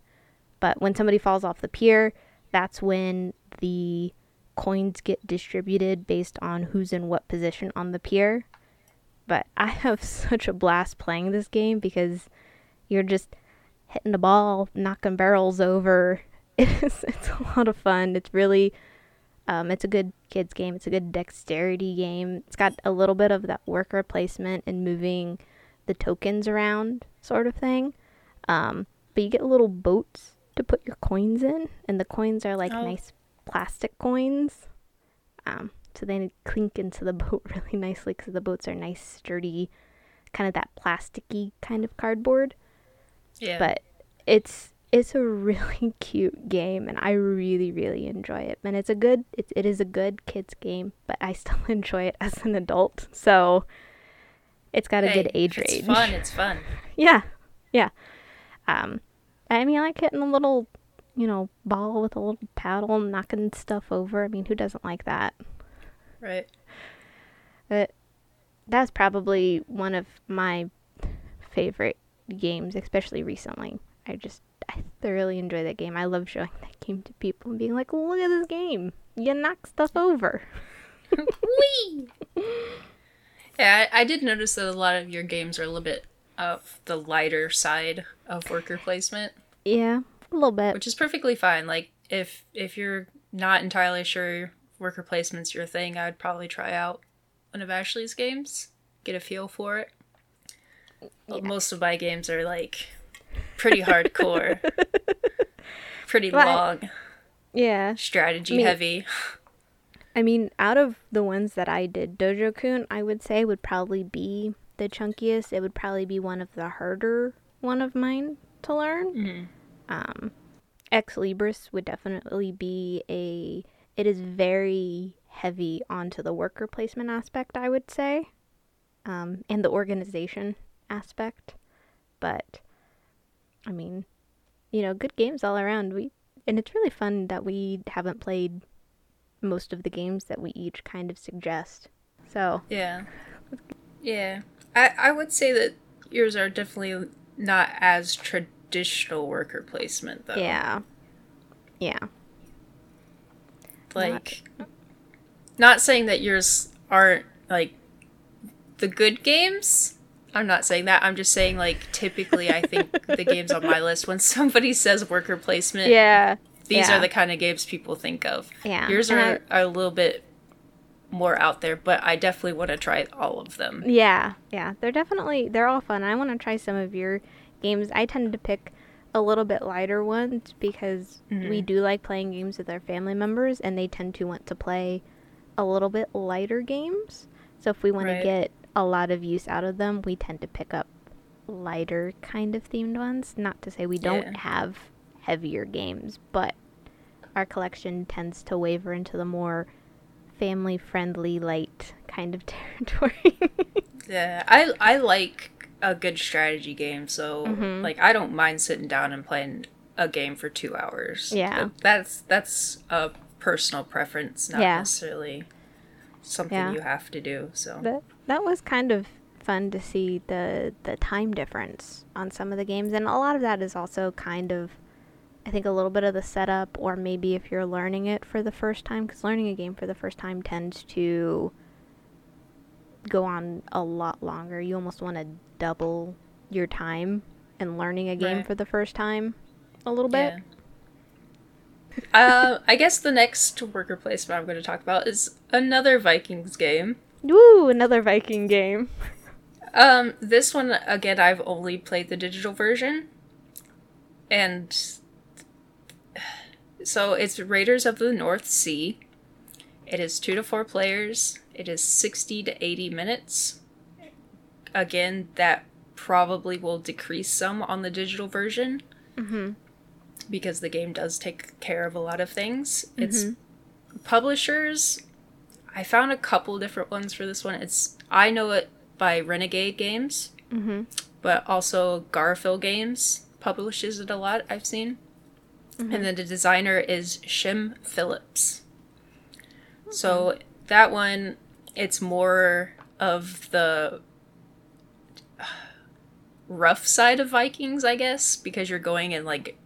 B: But when somebody falls off the pier, that's when the coins get distributed based on who's in what position on the pier but I have such a blast playing this game because you're just hitting the ball, knocking barrels over. It's it's a lot of fun. It's really um, it's a good kids game. It's a good dexterity game. It's got a little bit of that worker placement and moving the tokens around sort of thing. Um, but you get little boats to put your coins in, and the coins are like
A: Oh.
B: nice plastic coins. Um, so they clink into the boat really nicely because the boats are nice, sturdy, kind of that plasticky kind of cardboard.
A: Yeah.
B: But it's it's a really cute game, and I really really enjoy it. And it's a good it, it is a good kids game, but I still enjoy it as an adult. So it's got a
A: Hey,
B: good age
A: it's
B: range.
A: fun. It's fun.
B: Yeah, yeah. Um, I mean, I like hitting the little you know, ball with a little paddle, knocking stuff over. I mean, who doesn't like that?
A: Right.
B: But that's probably one of my favorite games, especially recently. I just I thoroughly enjoy that game. I love showing that game to people and being like, "Look at this game! You knock stuff over."
A: Wee. yeah, I, I did notice that a lot of your games are a little bit of the lighter side of worker placement.
B: Yeah, a little bit.
A: Which is perfectly fine. Like if if you're not entirely sure worker placement's your thing, I'd probably try out one of Ashley's games, get a feel for it. Yeah. Most of my games are like pretty hardcore, pretty long.
B: Yeah.
A: Strategy I mean, heavy.
B: I mean, out of the ones that I did, Dojo Kun, I would say would probably be the chunkiest. It would probably be one of the harder one of mine to learn. Mm-hmm. Um, Ex Libris would definitely be a. It is very heavy onto the worker placement aspect, I would say, um, and the organization aspect. But, I mean, you know, good games all around. We and it's really fun that we haven't played most of the games that we each kind of suggest. So
A: yeah, yeah. I I would say that yours are definitely not as traditional worker placement though.
B: Yeah. Yeah.
A: Like not, not saying that yours aren't like the good games. I'm not saying that. I'm just saying like typically I think the games on my list when somebody says worker placement,
B: yeah,
A: these
B: yeah.
A: are the kind of games people think of.
B: Yeah,
A: yours are, I, are a little bit more out there, but I definitely want to try all of them.
B: Yeah, yeah, they're definitely they're all fun. I want to try some of your games. I tend to pick a little bit lighter ones because mm-hmm. we do like playing games with our family members, and they tend to want to play a little bit lighter games. So if we want right. to get a lot of use out of them, we tend to pick up lighter kind of themed ones. Not to say we don't yeah. have heavier games, but our collection tends to waver into the more family friendly light kind of territory.
A: yeah, I I like a good strategy game, so mm-hmm. like I don't mind sitting down and playing a game for 2 hours.
B: Yeah.
A: But that's that's a personal preference, not yeah. necessarily something yeah. you have to do. So
B: that that was kind of fun to see the the time difference on some of the games, and a lot of that is also kind of, I think, a little bit of the setup, or maybe if you're learning it for the first time, because learning a game for the first time tends to go on a lot longer. You almost want to double your time in learning a game right. for the first time a little bit. Yeah
A: uh, I guess the next worker placement I'm going to talk about is another Vikings game.
B: Ooh, another Viking game.
A: Um, this one again, I've only played the digital version, and so it's Raiders of the North Sea. It is two to four players. It is sixty to eighty minutes. Again, that probably will decrease some on the digital version. Mm-hmm because the game does take care of a lot of things. Mm-hmm. It's publishers. I found a couple different ones for this one. It's I know it by Renegade Games, mm-hmm. but also Garphill Games publishes it a lot. I've seen, mm-hmm. and then the designer is Shem Phillips. So that one, it's more of the rough side of Vikings, I guess, because you're going and like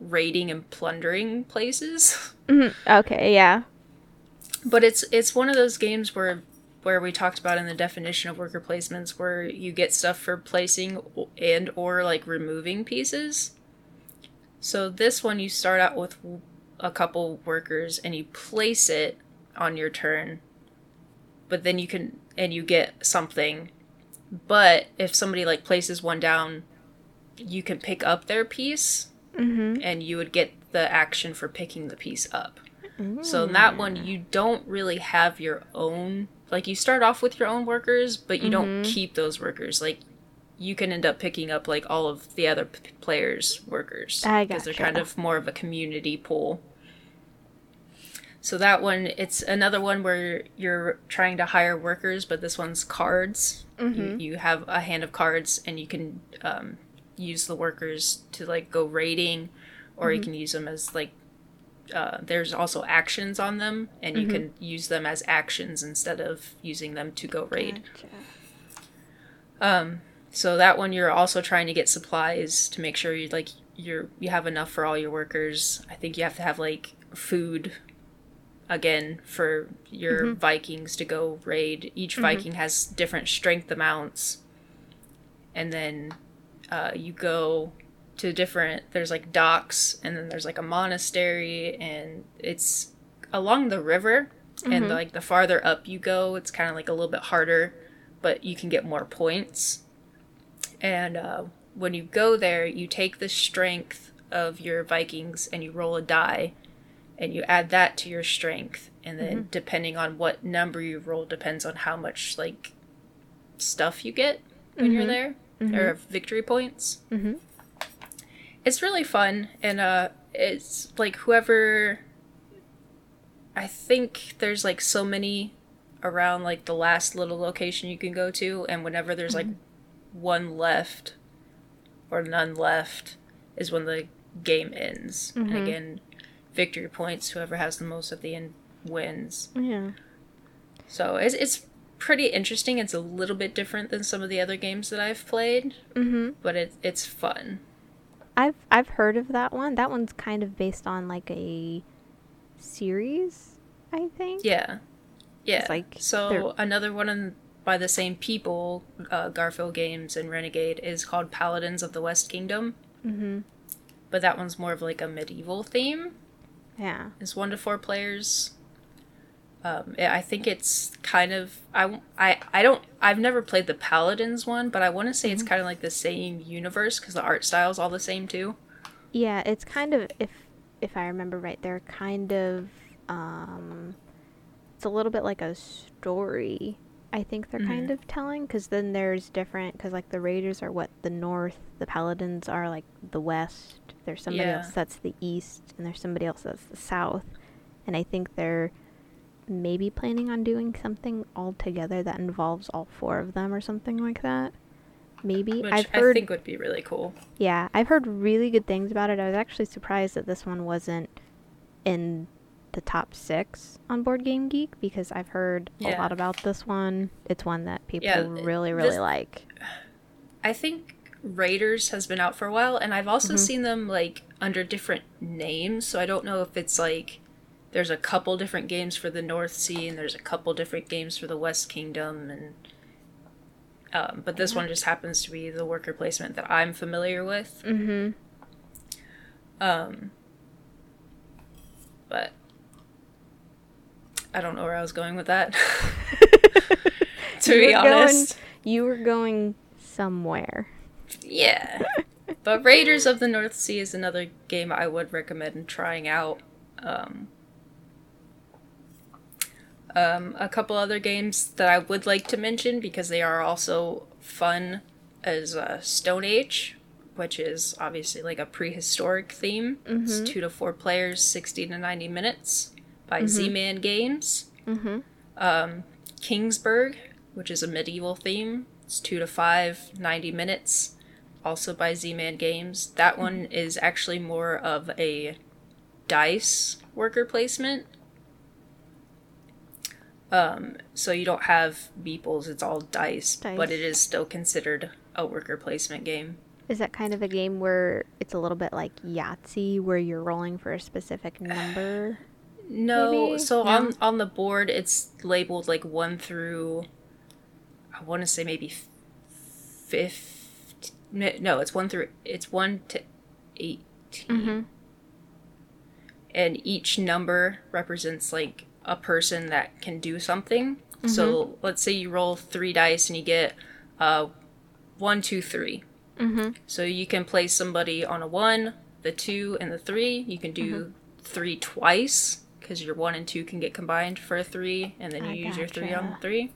A: raiding and plundering places.
B: Mm-hmm. Okay, yeah.
A: But it's it's one of those games where where we talked about in the definition of worker placements where you get stuff for placing and or like removing pieces. So this one you start out with a couple workers and you place it on your turn. But then you can and you get something. But if somebody like places one down, you can pick up their piece mm-hmm. and you would get the action for picking the piece up. Mm. So in that one, you don't really have your own. Like you start off with your own workers, but you mm-hmm. don't keep those workers. Like you can end up picking up like all of the other p- players' workers
B: because
A: they're kind of more of a community pool. So that one, it's another one where you're trying to hire workers, but this one's cards. Mm-hmm. You, you, have a hand of cards, and you can um, use the workers to like go raiding or you can use them as like uh, there's also actions on them, and you can use them as actions instead of using them to go raid.
B: Gotcha.
A: Um, so that one you're also trying to get supplies to make sure you like you're you have enough for all your workers. I think you have to have like food again for your Vikings to go raid. Each Viking has different strength amounts, and then uh, you go to different. There's like docks, and then there's like a monastery, and it's along the river. And like the farther up you go, it's kind of like a little bit harder, but you can get more points. And uh, when you go there, you take the strength of your Vikings and you roll a die, and you add that to your strength. And then mm-hmm. depending on what number you roll, depends on how much like stuff you get when you're mm-hmm. there, mm-hmm. or victory points.
B: Mhm.
A: It's really fun, and uh, it's like whoever. I think there's like so many around like the last little location you can go to, and whenever there's like one left or none left, is when the game ends. And again, victory points. Whoever has the most at the end wins.
B: Yeah.
A: So it's it's pretty interesting. It's a little bit different than some of the other games that I've played,
B: mm-hmm.
A: but it it's fun.
B: I've I've heard of that one. That one's kind of based on like a series, I think.
A: Yeah, yeah.
B: It's like
A: so
B: they're-
A: another one in, by the same people, uh, Garphill Games and Renegade, is called Paladins of the West Kingdom.
B: Mhm.
A: But that one's more of like a medieval theme.
B: Yeah.
A: It's one to four players. Um, I think it's kind of I, I I don't I've never played the Paladins one, but I want to say it's kind of like the same universe because the art style's all the same too.
B: Yeah, it's kind of if if I remember right, they're kind of um it's a little bit like a story. I think they're kind of telling cuz then there's different cuz like the raiders are what the north, the paladins are like the west. There's somebody
A: Yeah.
B: else that's the east and there's somebody else that's the south. And I think they're maybe planning on doing something all together that involves all four of them or something like that. Maybe
A: Which
B: I've heard, I
A: think would be really cool.
B: yeah, I've heard really good things about it. I was actually surprised that this one wasn't in the top six on Board Game Geek because I've heard a lot about this one. It's one that people
A: Yeah,
B: really,
A: this-
B: really like.
A: I think Raiders has been out for a while, and I've also
B: Mm-hmm.
A: seen them like under different names. So I don't know if it's like there's a couple different games for the North Sea, and there's a couple different games for the West Kingdom, and um, but this one just happens to be the worker placement that I'm familiar with.
B: Mm-hmm.
A: Um, but I don't know where I was going with that. to be honest.
B: you were going somewhere.
A: Yeah. but Raiders of the North Sea is another game I would recommend trying out. Um, um, a couple other games that I would like to mention because they are also fun is uh, Stone Age, which is obviously like a prehistoric theme. It's two to four players, 60 to 90 minutes by Z Man Games.
B: Mm-hmm.
A: Um, Kingsburg, which is a medieval theme. It's two to five, 90 minutes, also by Z Man Games. That one is actually more of a dice worker placement. Um, so you don't have meeples, it's all dice, but it is still considered a worker placement game.
B: Is that kind of a game where it's a little bit like Yahtzee, where you're rolling for a specific number?
A: No,
B: Maybe?
A: so
B: No?
A: on on the board it's labeled like one through. I want to say maybe fifth. No, it's one through. It's one to 18
B: Mm-hmm.
A: and each number represents like a person that can do something. So let's say you roll three dice and you get uh, one, two, three.
B: Mm-hmm.
A: So you can place somebody on a one, the two, and the three. You can do three twice because your one and two can get combined for a three, and then you
B: I
A: use your three on three.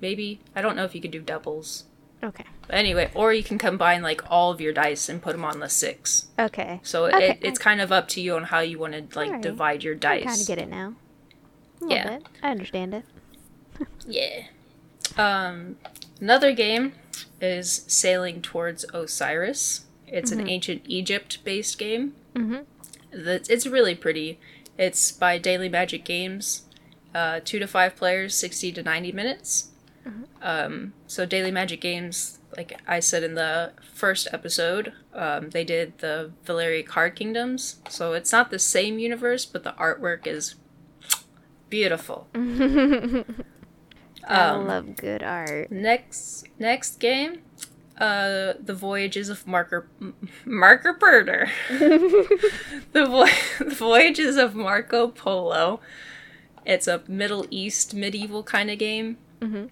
A: Maybe I don't know if you could do doubles,
B: Okay.
A: but anyway, or you can combine like all of your dice and put them on the six.
B: Okay.
A: So
B: Okay,
A: it, it's kind of up to you on how you want to like
B: Alright.
A: divide your dice.
B: I kind of get it now.
A: Yeah.
B: bit. I understand it.
A: Yeah. Um, another game is Sailing Towards Osiris. It's an ancient Egypt based game.
B: Mm-hmm.
A: It's really pretty. It's by Daily Magic Games. Uh, two to five players, sixty to ninety minutes. Um, so Daily Magic Games, like I said in the first episode, um, they did the Valeria Card Kingdoms. So it's not the same universe, but the artwork is beautiful.
B: I
A: Um,
B: love good art.
A: Next next game, uh, the Voyages of Marker M- Marker Birder. the, vo- the Voyages of Marco Polo. It's a Middle East medieval kind of game.
B: Mhm.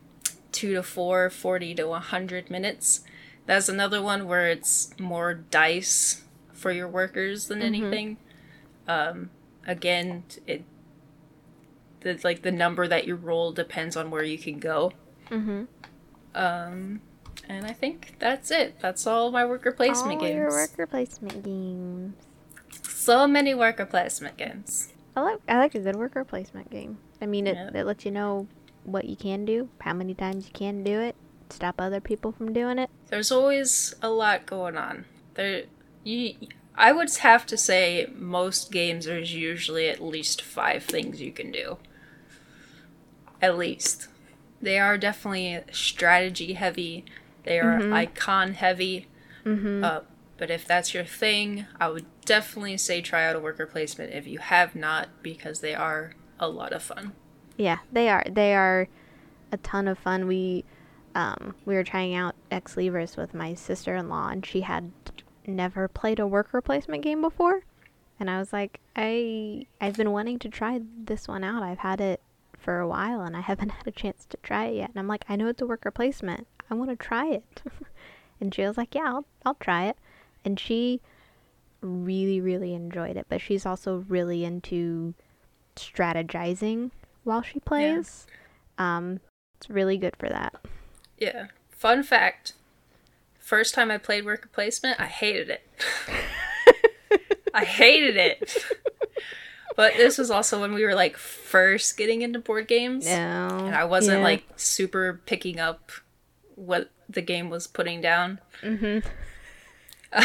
A: Two to four, 40 to 100 minutes. That's another one where it's more dice for your workers than anything. Um, again, it the like the number that you roll depends on where you can go.
B: Mm-hmm.
A: Um, and I think that's it. That's all my worker placement
B: All
A: games.
B: your worker placement games.
A: So many worker placement games.
B: I like I like a good worker placement game. I mean, it, it lets you know what you can do, how many times you can do it, stop other people from doing it.
A: There's always a lot going on. There, you. I would have to say most games there's usually at least five things you can do. At least, they are definitely strategy heavy. They are icon heavy.
B: Mm-hmm.
A: Uh, but if that's your thing, I would definitely say try out a worker placement if you have not, because they are a lot of fun.
B: Yeah, they are. They are a ton of fun. We um, we were trying out Ex Libris with my sister in law, and she had never played a worker placement game before. And I was like, I I've been wanting to try this one out. I've had it for a while, and I haven't had a chance to try it yet. And I'm like, I know it's a worker placement. I want to try it. and she was like, Yeah, I'll I'll try it. And she really really enjoyed it. But she's also really into strategizing while she plays. Um, it's really good for that.
A: Yeah. Fun fact first time I played worker placement, I hated it. I hated it. But this was also when we were like first getting into board games.
B: No,
A: And I wasn't
B: yeah.
A: like super picking up what the game was putting down.
B: Mhm.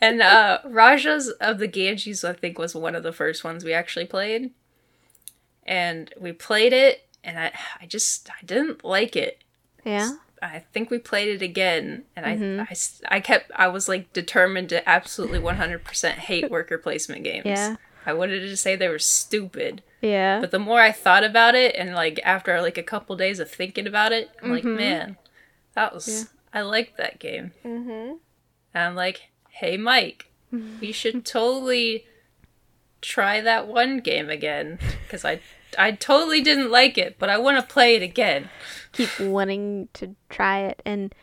A: and uh Rajas of the Ganges, I think, was one of the first ones we actually played. And we played it, and I, I just, I didn't like it.
B: yeah.
A: I think we played it again, and
B: Mhm.
A: I kept, I was like determined to absolutely 100% hate worker placement games.
B: Yeah.
A: I wanted to say they were stupid.
B: Yeah.
A: But the more I thought about it, and like after like a couple days of thinking about it, I'm like,
B: Mhm.
A: man, that was,
B: Yeah.
A: I liked that game.
B: mm-hmm.
A: And I'm like, hey, Mike, we should totally try that one game again because I, I totally didn't like it, but I want to play it again.
B: Keep wanting to try it, and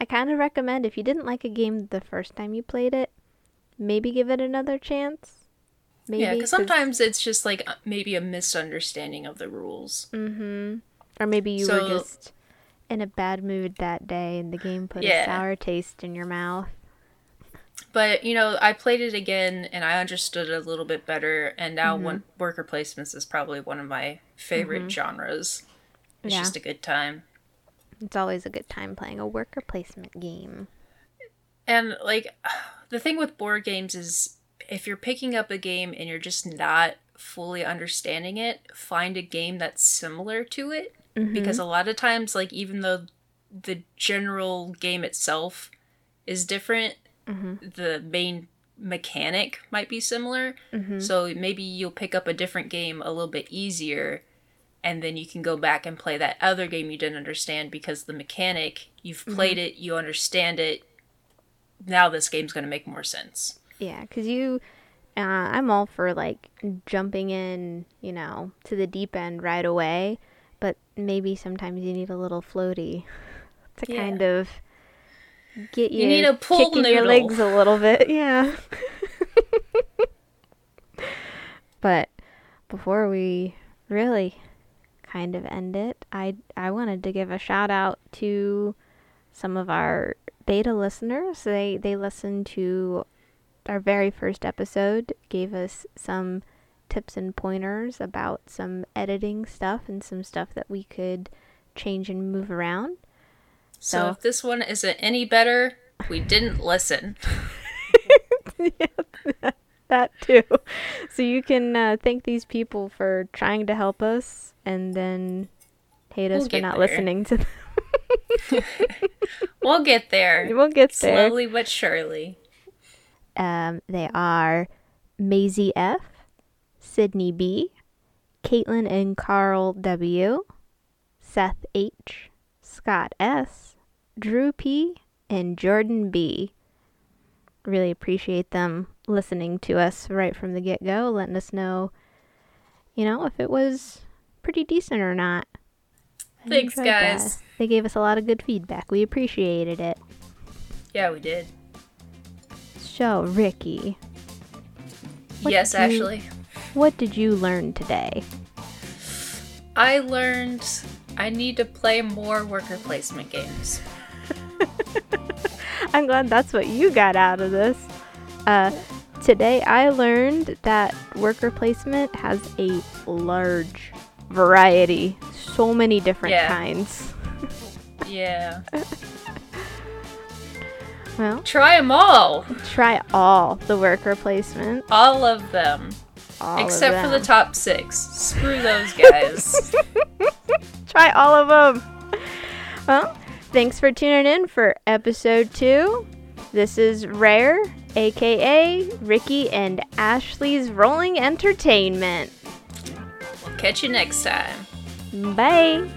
B: I kind of recommend if you didn't like a game the first time you played it, maybe give it another chance. Maybe
A: yeah, because sometimes it's just like uh, maybe a misunderstanding of the rules.
B: Mm-hmm. Or maybe you
A: So-
B: were just in a bad mood that day, and the game put
A: Yeah.
B: a sour taste in your mouth.
A: But you know, I played it again and I understood it a little bit better. And now,
B: Mm-hmm.
A: one worker placements is probably one of my favorite genres. It's
B: Yeah.
A: just a good time.
B: It's always a good time playing a worker placement game.
A: And like the thing with board games is if you're picking up a game and you're just not fully understanding it, find a game that's similar to it. Mm-hmm. Because a lot of times like even though the general game itself is different, mm-hmm. the main mechanic might be similar. Mm-hmm. So maybe you'll pick up a different game a little bit easier and then you can go back and play that other game you didn't understand because the mechanic you've played it, you understand it, now this game's going to make more sense.
B: Yeah, because you, uh, I'm all for like jumping in, you know, to the deep end right away, but maybe sometimes you need a little floaty to
A: Yeah.
B: kind of get you,
A: You need a pull
B: kicking your legs a little bit. Yeah. but before we really kind of end it, I I wanted to give a shout out to some of our beta listeners. They they listen to our very first episode, gave us some tips and pointers about some editing stuff and some stuff that we could change and move around.
A: So,
B: So-
A: if this one isn't any better, we didn't listen.
B: yeah, that too. So you can uh, thank these people for trying to help us and then hate us
A: We'll
B: for not
A: there.
B: listening to them.
A: We'll get there.
B: we'll get there.
A: Slowly but surely.
B: Um, they are Maisie F, Sydney B, Caitlin and Carl W, Seth H, Scott S, Drew P, and Jordan B. Really appreciate them listening to us right from the get go, letting us know, you know, if it was pretty decent or not. I
A: Thanks,
B: enjoyed that.
A: guys.
B: They gave us a lot of good feedback. We appreciated it.
A: Yeah, we did.
B: So, Ricky,
A: yes, Ashley.
B: what did you learn today?
A: I learned I need to play more worker placement games.
B: I'm glad that's what you got out of this. Uh, today I learned that worker placement has a large variety, so many different
A: Yeah.
B: kinds.
A: Yeah.
B: Well,
A: Try them all.
B: try all the work placement,
A: All of them.
B: all of
A: Except for the top six. Screw those guys.
B: Try all of them. Well, thanks for tuning in for episode two. This is Rare, aka Ricky and Ashley's Rolling Entertainment.
A: we'll catch you next time.
B: Bye.